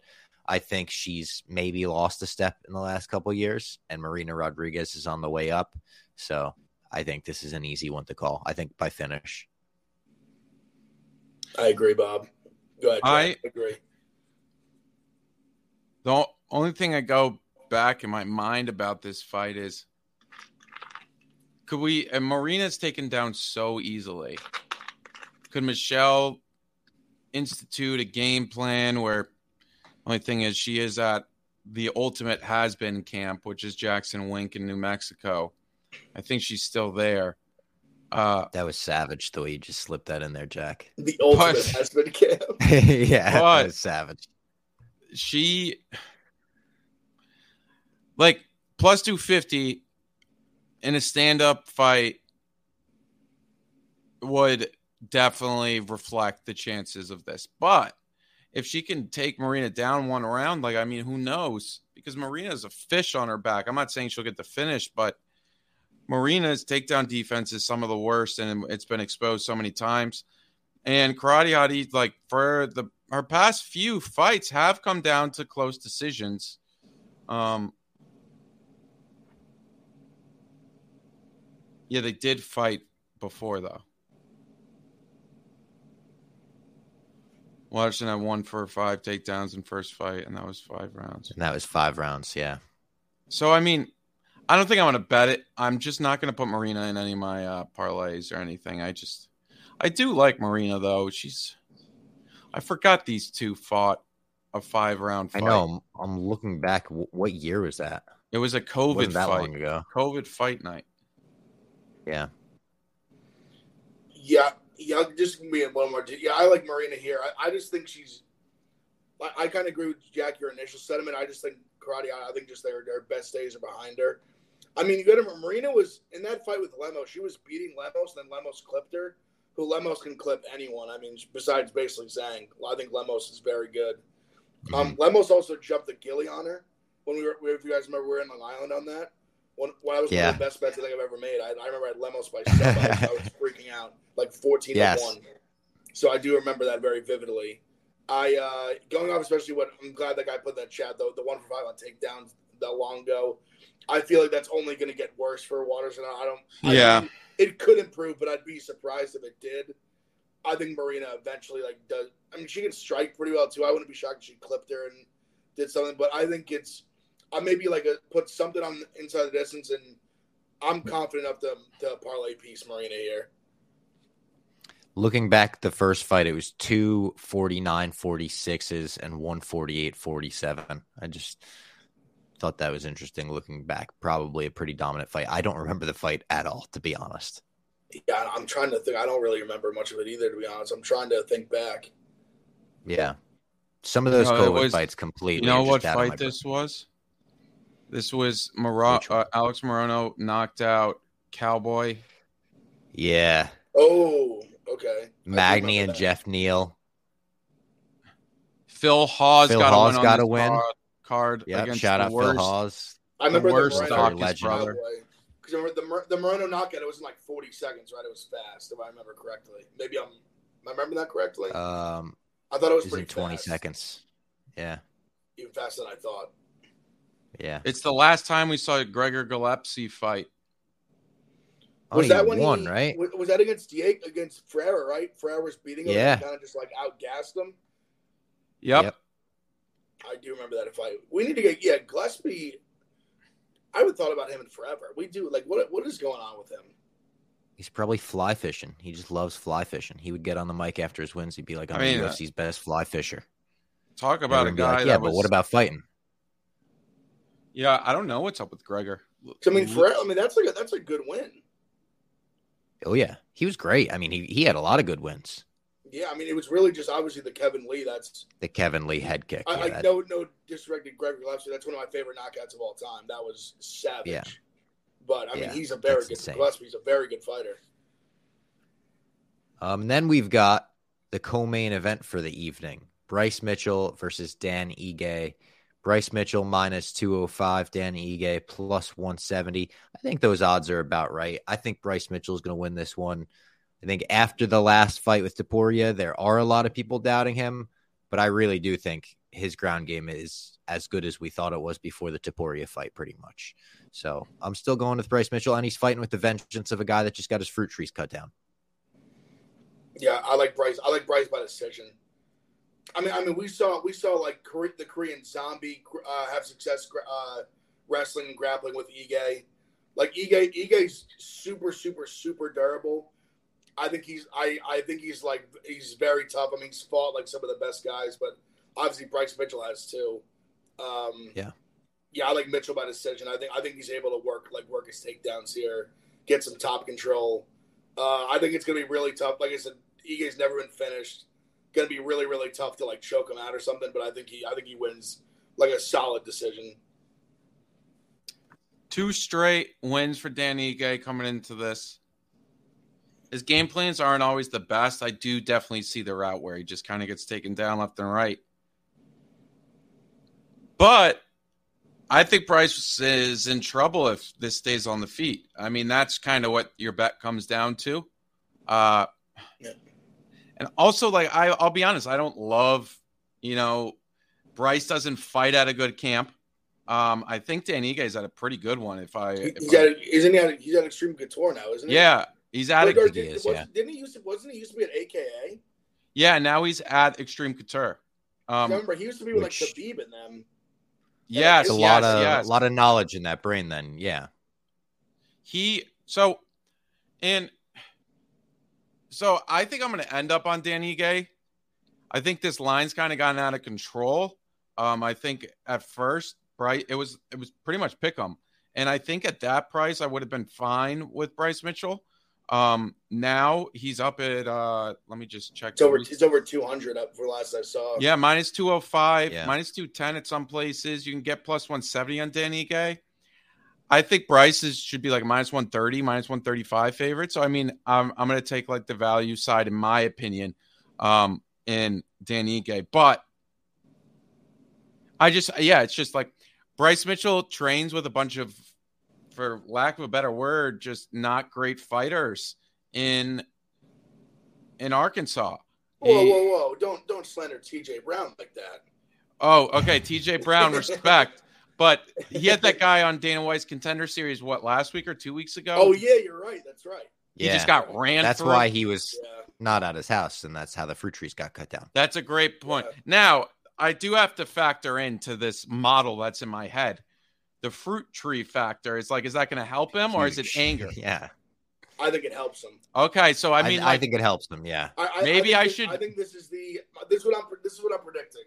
I think she's maybe lost a step in the last couple years, and Marina Rodriguez is on the way up. So I think this is an easy one to call. I think by finish. I agree, Bob. Ahead. I- agree. The only thing I go back in my mind about this fight is could we and Marina's taken down so easily. Could Michelle institute a game plan where only thing is she is at the ultimate has been camp, which is Jackson Wink in New Mexico. I think she's still there. Uh That was savage the way you just slipped that in there, Jack. The ultimate But- has been camp. yeah, But- that was savage. she like plus 250 in a stand-up fight would definitely reflect the chances of this but if she can take marina down one round like i mean who knows because marina's a fish on her back i'm not saying she'll get the finish but marina's takedown defense is some of the worst and it's been exposed so many times and karate hottie like for the her past few fights have come down to close decisions. Um, yeah, they did fight before though. Waterson had one for five takedowns in first fight, and that was five rounds. And that was five rounds. Yeah. So I mean, I don't think I'm going to bet it. I'm just not going to put Marina in any of my uh, parlays or anything. I just, I do like Marina though. She's, I forgot these two fought a five round I fight. know. I'm, I'm looking back. Wh- What year was that? It was a COVID wasn't that fight. long ago. COVID fight night. Yeah. Yeah, yeah. Just me and one more. Yeah, I like Marina here. I, I just think she's. I, I kind of agree with Jack your initial sentiment. I just think karate. I, I think just their their best days are behind her. I mean, you got to remember Marina was in that fight with Lemos. She was beating Lemos, and then Lemos clipped her. Who Lemos can clip anyone. I mean, besides basically saying, I think Lemos is very good. Um, Lemos also jumped the gilly on her when we were. If you guys remember, we were in Long Island on that. When, when I was one Yeah. of the best bets I think I've ever made. I, I remember I had Lemos by seven. I, was, I was freaking out, like fourteen Yes. to one. So I do remember that very vividly. I uh going off especially what I'm glad that guy put in that chat though. The one for five on takedowns that long ago. I feel like that's only going to get worse for Waters, and I don't. I Yeah. think it could improve, but I'd be surprised if it did. I think Marina eventually like does. I mean, she can strike pretty well too. I wouldn't be shocked if she clipped her and did something, but I think it's. I maybe like a, put something on inside the distance, and I'm confident enough to to parlay piece Marina here. Looking back the first fight, it was two 49 46s and one 48 47. I just thought that was interesting looking back. Probably a pretty dominant fight. I don't remember the fight at all, to be honest. Yeah, I'm trying to think. I don't really remember much of it either, to be honest. I'm trying to think back. Yeah. Some of those You know, it COVID was- fights completely. You know what just out of my fight brain. this was? This was Moro- Which one? uh, Alex Morono knocked out Cowboy. Yeah, Oh, okay. I do Magny and that. Jeff Neal. Phil Hawes Phil got a win got a win. card, card Yep, against shout the out worst. Phil Hawes. I remember the worst the Moreno Dawkins Dawkins knockout brother. Because remember the the Moreno knockout, it was in like 40 seconds, right? It was fast, if I remember correctly. Maybe I'm. Am I remember that correctly? Um, I thought it was is pretty in 20 fast. seconds. Yeah, even faster than I thought. yeah. It's the last time we saw Gregor Gillespie fight. Was that when one, he, right? Was, was that against Diego against Ferrer? Right, Ferrer was beating him. Yeah. and kind of just like outgassed him. Yep. Yep. I do remember that fight. We need to get yeah Gillespie. I haven't thought about him in forever. We do like what what is going on with him? He's probably fly fishing. He just loves fly fishing. He would get on the mic after his wins. He'd be like, I "I'm mean, the uh, UFC's best fly fisher." Talk about a guy like, yeah, that but was. what about fighting? Yeah, I don't know what's up with Gregor. I mean, Ferrer. I mean, that's like a, that's a good win. Oh yeah, he was great. I mean, he he had a lot of good wins. Yeah, I mean, it was really just obviously the Kevin Lee. That's The Kevin Lee head kick. I, yeah, I no no disrespect to Gregory Gillespie. That's one of my favorite knockouts of all time. That was savage. Yeah. But I mean, Yeah, he's a very good insane. Gillespie's a very good fighter. Um, then we've got the co-main event for the evening: Bryce Mitchell versus Dan Ige. Bryce Mitchell minus two hundred five, Dan Ige plus one seventy. I think those odds are about right. I think Bryce Mitchell is going to win this one. I think after the last fight with Topuria, there are a lot of people doubting him, but I really do think his ground game is as good as we thought it was before the Topuria fight, pretty much. So I'm still going with Bryce Mitchell, and he's fighting with the vengeance of a guy that just got his fruit trees cut down. Yeah, I like Bryce. I like Bryce by decision. I mean, I mean, we saw we saw like the Korean Zombie uh, have success uh, wrestling and grappling with Ige. Like Ige, Ige's super, super, super durable. I think he's I I think he's like he's very tough. I mean, he's fought like some of the best guys, but obviously Bryce Mitchell has too. Um, Yeah. yeah, I like Mitchell by decision. I think I think he's able to work like work his takedowns here, get some top control. Uh, I think it's gonna be really tough. Like I said, Ige's never been finished. Gonna be really really tough to like choke him out or something. But I think he I think he wins like a solid decision. Two straight wins for Danny Ige coming into this. His game plans aren't always the best. I do definitely see the route where he just kind of gets taken down left and right. But I think Bryce is in trouble if this stays on the feet. I mean, that's kind of what your bet comes down to. Uh, Yeah. And also, like I, I'll be honest, I don't love, you know, Bryce doesn't fight at a good camp. Um, I think Dan Ige at a pretty good one. If I, He- if He's I- at he's in he's at Extreme Couture now, isn't he? yeah, he's at Wait, or it. did, he is, was, yeah. Didn't he used to, wasn't he used to be at AKA? Yeah, now he's at Extreme Couture. Um, Remember, he used to be with like which- Khabib and them. yes, It's a yes, lot of yes. a lot of knowledge in that brain. Then, yeah, He so and so I think I'm going to end up on Dan Ige. I think this line's kind of gotten out of control. Um, I think at first, Bryce, it was it was pretty much pick 'em, and I think at that price I would have been fine with Bryce Mitchell. Um, now he's up at uh, let me just check. It's over the- it's over two hundred up for last I saw. Yeah, minus 205, Yeah. minus 210 at some places. You can get plus 170 on Dan Ige. I think Bryce is, should be like minus 130, minus 135 favorite. So, I mean, I'm, I'm going to take like the value side, in my opinion, um, in Dan Ige. But I just, yeah, it's just like Bryce Mitchell trains with a bunch of, for lack of a better word, just not great fighters in in Arkansas. Whoa, He- whoa, whoa! Don't don't slander T.J. Brown like that. Oh, okay. TJ Brown, respect. But he had that guy on Dana White's contender series, what, last week or two weeks ago? Oh yeah, you're right. That's right. He yeah. just got ran that's through. why he was Yeah. not at his house, and that's how the fruit trees got cut down. That's a great point. Yeah. Now, I do have to factor into this model that's in my head. The fruit tree factor is like, is that going to help him or is it anger? yeah, I think it helps him. Okay. So, I I mean, I, like, think it helps them. Yeah, I, I, Maybe think I this- should- I think this is the this is what I'm this is what I'm predicting.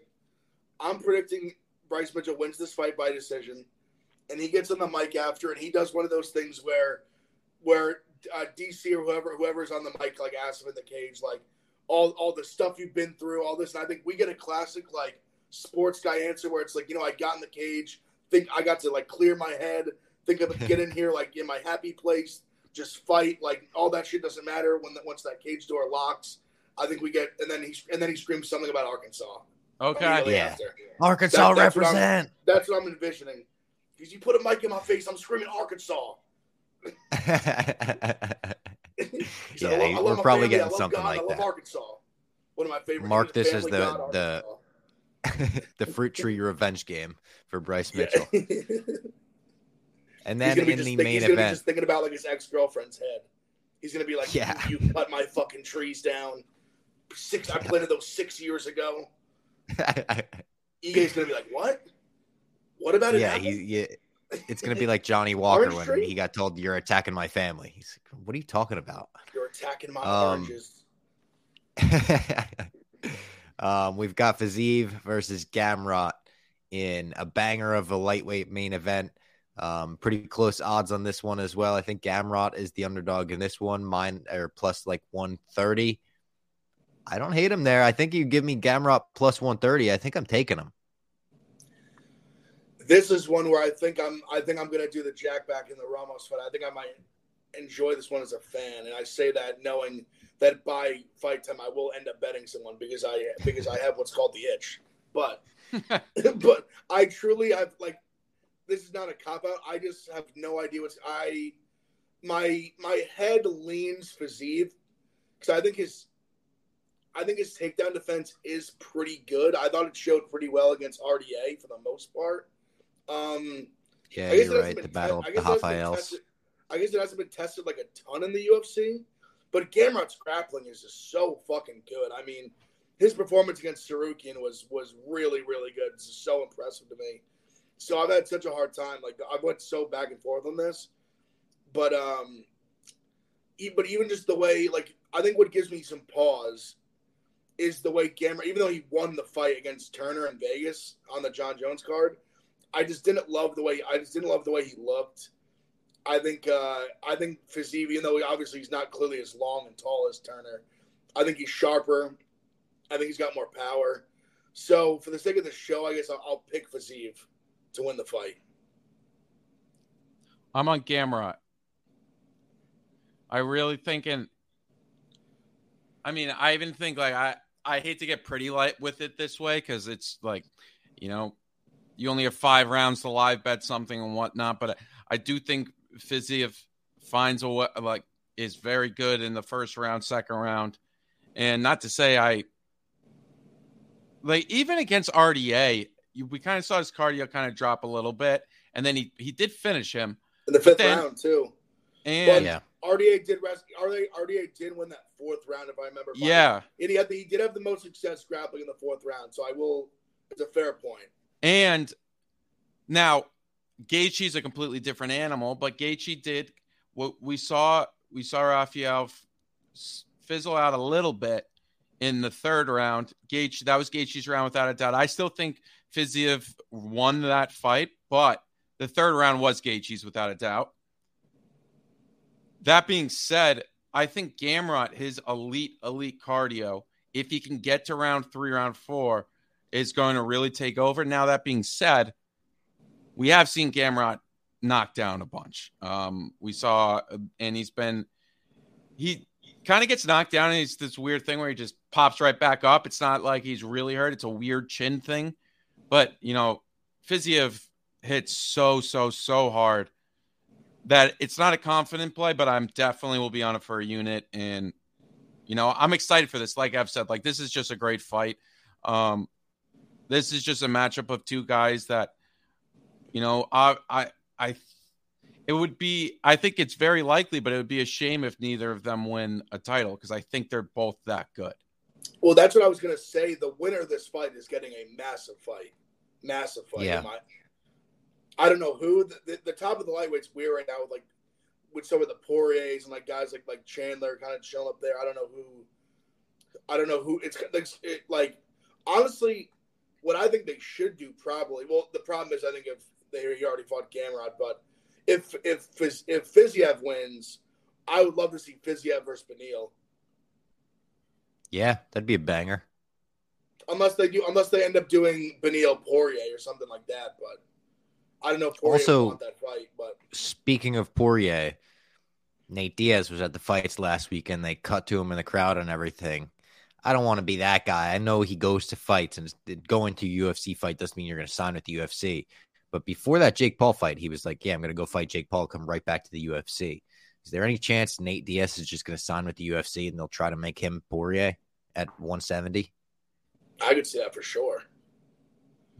I'm predicting Bryce Mitchell wins this fight by decision, and he gets on the mic after, and he does one of those things where where uh, DC or whoever whoever's on the mic like asks him in the cage like, all all the stuff you've been through, all this. And I think we get a classic like sports guy answer where it's like, you know, I got in the cage, think I got to like clear my head, think of get in here like in my happy place, just fight. Like all that shit doesn't matter when the, once that cage door locks. I think we get, and then he and then he screams something about Arkansas. Okay. Yeah. after. Arkansas That- that's what represent. That's what I'm envisioning. Because you put a mic in my face, I'm screaming Arkansas. He said, I yeah, love- I love we're probably family, I getting love something God, I like love that. Arkansas. One of my favorite. Mark this as the- God, the- the fruit tree revenge game for Bryce Mitchell. And then in the think- main he's gonna be event, just thinking about like his ex girlfriend's head. He's gonna be like, Yeah. you, you cut my fucking trees down. Six, I planted those six years ago. EA's gonna be like, what? What about it? yeah, he, yeah, it's gonna be like Johnny Walker when tree? he got told you're attacking my family. He's like, what are you talking about? You're attacking my Um, oranges. um, we've got Fiziev versus Gamrot in a banger of a lightweight main event. Um, pretty close odds on this one as well. I think Gamrot is the underdog in this one. Mine are plus like 130. I don't hate him there. I think you give me Gamrot plus 130. I think I'm taking him. This is one where I think I'm. I think I'm gonna do the Jack back in the Ramos fight. I think I might enjoy this one as a fan, and I say that knowing that by fight time I will end up betting someone because I because I have what's called the itch. But but I truly I've like this is not a cop out. I just have no idea what's I my my head leans Fiziev because I think his I think his takedown defense is pretty good. I thought it showed pretty well against RDA for the most part. Um, Yeah, I guess you're right. The te- battle I of the it Rafaels. I guess it hasn't been tested like a ton in the UFC, but Gamrot's grappling is just so fucking good. I mean, his performance against Tsarukyan was was really really good. It's so impressive to me. So I've had such a hard time. Like I went so back and forth on this, but um, but even just the way like I think what gives me some pause is the way Gamrot, even though he won the fight against Turner in Vegas on the Jon Jones card, I just didn't love the way I just didn't love the way he looked. I think uh, I think Fiziev, even though he, obviously he's not clearly as long and tall as Turner, I think he's sharper. I think he's got more power. So for the sake of the show, I guess I'll, I'll pick Fiziev to win the fight. I'm on Gamrot. I really thinking. I mean, I even think like I I hate to get pretty light with it this way because it's like, you know, you only have five rounds to live bet something and whatnot. But I, I do think Fiziev finds a like is very good in the first round, second round, and not to say I like even against RDA, you, we kind of saw his cardio kind of drop a little bit, and then he he did finish him In the fifth then- round too. and Yeah. RDA did rest. RDA, RDA did win that fourth round, if I remember. by- yeah. and he had the, he did have the most success grappling in the fourth round. So I will. It's a fair point. And now Gaethje's a completely different animal, but Gaethje did what we saw. We saw Rafael fizzle out a little bit in the third round. Gage, that was Gaethje's round without a doubt. I still think Fiziev won that fight, but the third round was Gaethje's without a doubt. That being said, I think Gamrot, his elite, elite cardio, if he can get to round three, round four, is going to really take over. Now, that being said, we have seen Gamrot knock down a bunch. Um, we saw, and he's been, he kind of gets knocked down, and it's this weird thing where he just pops right back up. It's not like he's really hurt, it's a weird chin thing. But, you know, Fiziev hits so, so, so hard that it's not a confident play, but I'm definitely will be on it for a unit. And, you know, I'm excited for this. Like I've said, like this is just a great fight. Um, this is just a matchup of two guys that, you know, I, I, I, it would be, I think it's very likely, but it would be a shame if neither of them win a title because I think they're both that good. Well, that's what I was gonna say. The winner of this fight is getting a massive fight, massive fight. Yeah. in I don't know who the, the, the top of the lightweight's weird right now with like with some of the Poiriers and like guys like like Chandler kind of showing up there. I don't know who. I don't know who it's like. It, like honestly, what I think they should do probably. Well, the problem is I think if they he already fought Gamrot, but if if if Fiziev wins, I would love to see Fiziev versus Beneil. Yeah, that'd be a banger. Unless they do, unless they end up doing Beneil Poirier or something like that. But I don't know if Poirier Also- that fight. But Speaking of Poirier, Nate Diaz was at the fights last week and they cut to him in the crowd and everything. I don't want to be that guy. I know he goes to fights and going to UFC fight doesn't mean you're going to sign with the UFC. But before that Jake Paul fight, he was like, "Yeah, I'm going to go fight Jake Paul, come right back to the UFC." Is there any chance Nate Diaz is just going to sign with the UFC and they'll try to make him Poirier at 170? I could see that for sure.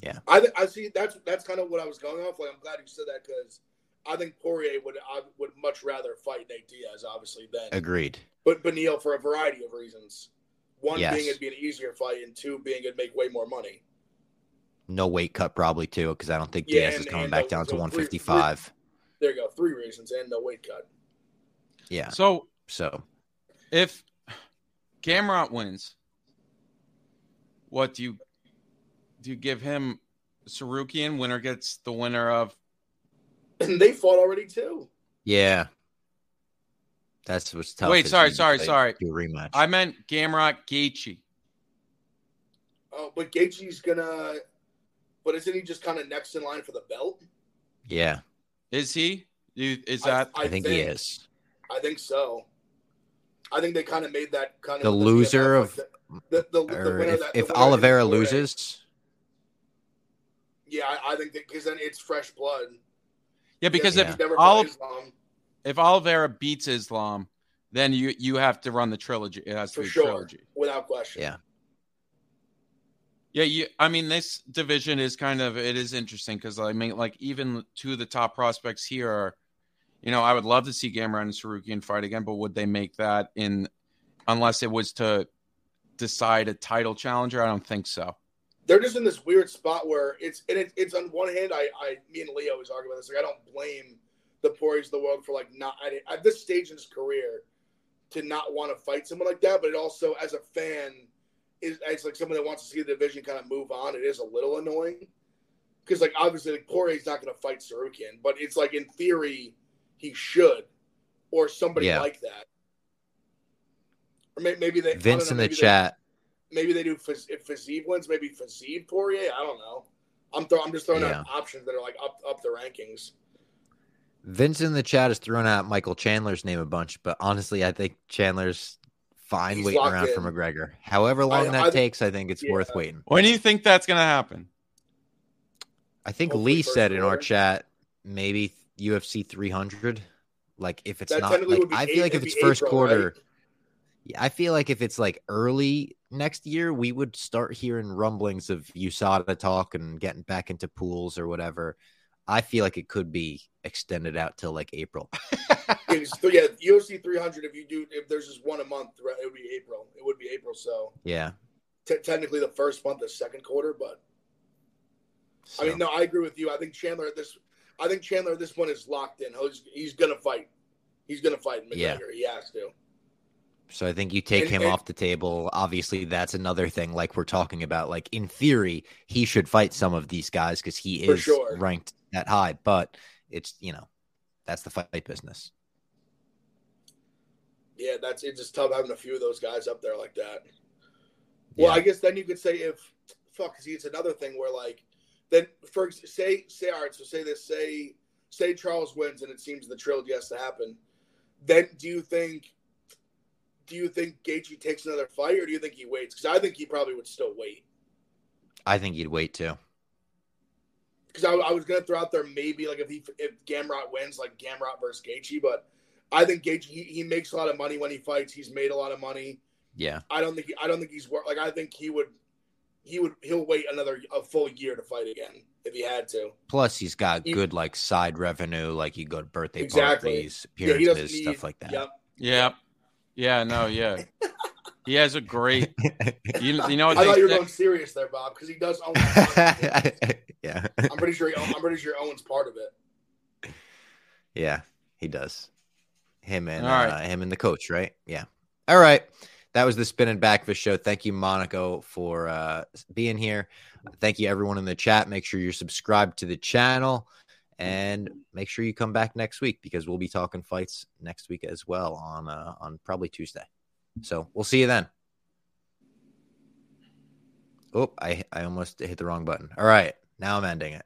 Yeah. I th- I see that's that's kind of what I was going off. Like I'm glad you said that because I think Poirier would I would much rather fight Nate Diaz, obviously, than Agreed. but Beneil for a variety of reasons. One Yes. being it'd be an easier fight, and two being it'd make way more money. No weight cut probably too because I don't think Yeah, Diaz is coming back the- down to so three- 155. There you go, three reasons and no weight cut. Yeah. So So if Gamrot wins, what do you do? You give him Tsarukyan winner gets the winner of And they fought already too. yeah, that's what's tough. Wait, sorry, you sorry, sorry. do a rematch. I meant Gamrot Gaethje. Oh, but Gaethje's gonna. But isn't he just kind of next in line for the belt? yeah, Is he? You, is I- that? I, think, he is. I think so. I think they kind of made that kind of The loser of, the the, the, the or winner if, that the if winner Oliveira loses, Yeah, I, I think because then it's fresh blood. Yeah, because Yeah. if never Oli- Islam if Oliveira beats Islam, then you you have to run the trilogy. It has to for be sure, trilogy. without question. yeah, Yeah, you. I mean, this division is kind of it is interesting because I mean, like even two of the top prospects here are, you know, I would love to see Gamrot and Tsarukyan fight again, but would they make that in unless it was to decide a title challenger? I don't think so. they're just in this weird spot where it's and it, it's on one hand, I, I me and Leo always argue about this. Like I don't blame the Poiriers of the world for like not at this stage in his career to not want to fight someone like that. But it also, as a fan, is as like someone that wants to see the division kind of move on. It is a little annoying because like obviously like Poirier's not going to fight Tsarukyan, but it's like in theory he should or somebody Yeah. like that. Or may, maybe they Vince know, in the maybe they- chat. maybe they do Faz- if Fiziev wins, maybe Fiziev Poirier. I don't know. I'm throw, I'm just throwing Yeah. out options that are like up up the rankings. Vince in the chat has thrown out Michael Chandler's name a bunch, but honestly, I think Chandler's fine He's waiting locked around for. McGregor. However long I- that I takes, I think it's yeah. worth waiting. When do you think that's going to happen? I think Hopefully Lee said in our chat maybe UFC 300. Like if it's That not, like, I feel eight- like if it's be first April, quarter, right? yeah, I feel like if it's like early next year, we would start hearing rumblings of USADA talk and getting back into pools or whatever. I feel like it could be extended out till like April. So yeah, UFC 300. If you do, if there's just one a month, right, it would be April. It would be April. So Yeah. te- technically the first month, the second quarter. But So, I mean, no, I agree with you. I think Chandler at this, I think Chandler at this one is locked in. He's, he's gonna fight. He's gonna fight McGregor. Yeah. He has to. So I think you take And- him and- off the table. Obviously, that's another thing. Like we're talking about, like in theory, he should fight some of these guys because he is sure. ranked that high. But it's you know, that's the fight business. Yeah, that's it's just tough having a few of those guys up there like that. Well, I guess then you could say if fuck, see, it's another thing where like then for say say all right, so say this say say Charles wins and it seems the trilogy has to happen. Then do you think do you think Gaethje takes another fight or do you think he waits? Because I think he probably would still wait. I think he'd wait too. Because I, I was gonna throw out there maybe like if he if Gamrot wins like Gamrot versus Gaethje, but I think Gaethje he, he makes a lot of money when he fights. He's made a lot of money. Yeah, I don't think I don't think he's wor- like I think he would he would he'll wait another a full year to fight again if he had to. Plus, he's got He- good like side revenue. Like you go to birthday Exactly. parties, Yeah, he doesn't appearances, need stuff like that. Yep. Yeah, yeah, no, yeah. He has a great. You, you know I what? thought you were going serious there, Bob, because he does own. yeah, I'm pretty sure. He, I'm pretty sure owns part of it. yeah, he does. Him and right. uh, him and the coach, right? Yeah. All right. That was the Spinnin Backfist show. Thank you, Monaco, for uh, being here. Thank you, everyone in the chat. Make sure you're subscribed to the channel and make sure you come back next week because we'll be talking fights next week as well on uh, on probably Tuesday. So we'll see you then. Oh, I I almost hit the wrong button. All right, now I'm ending it.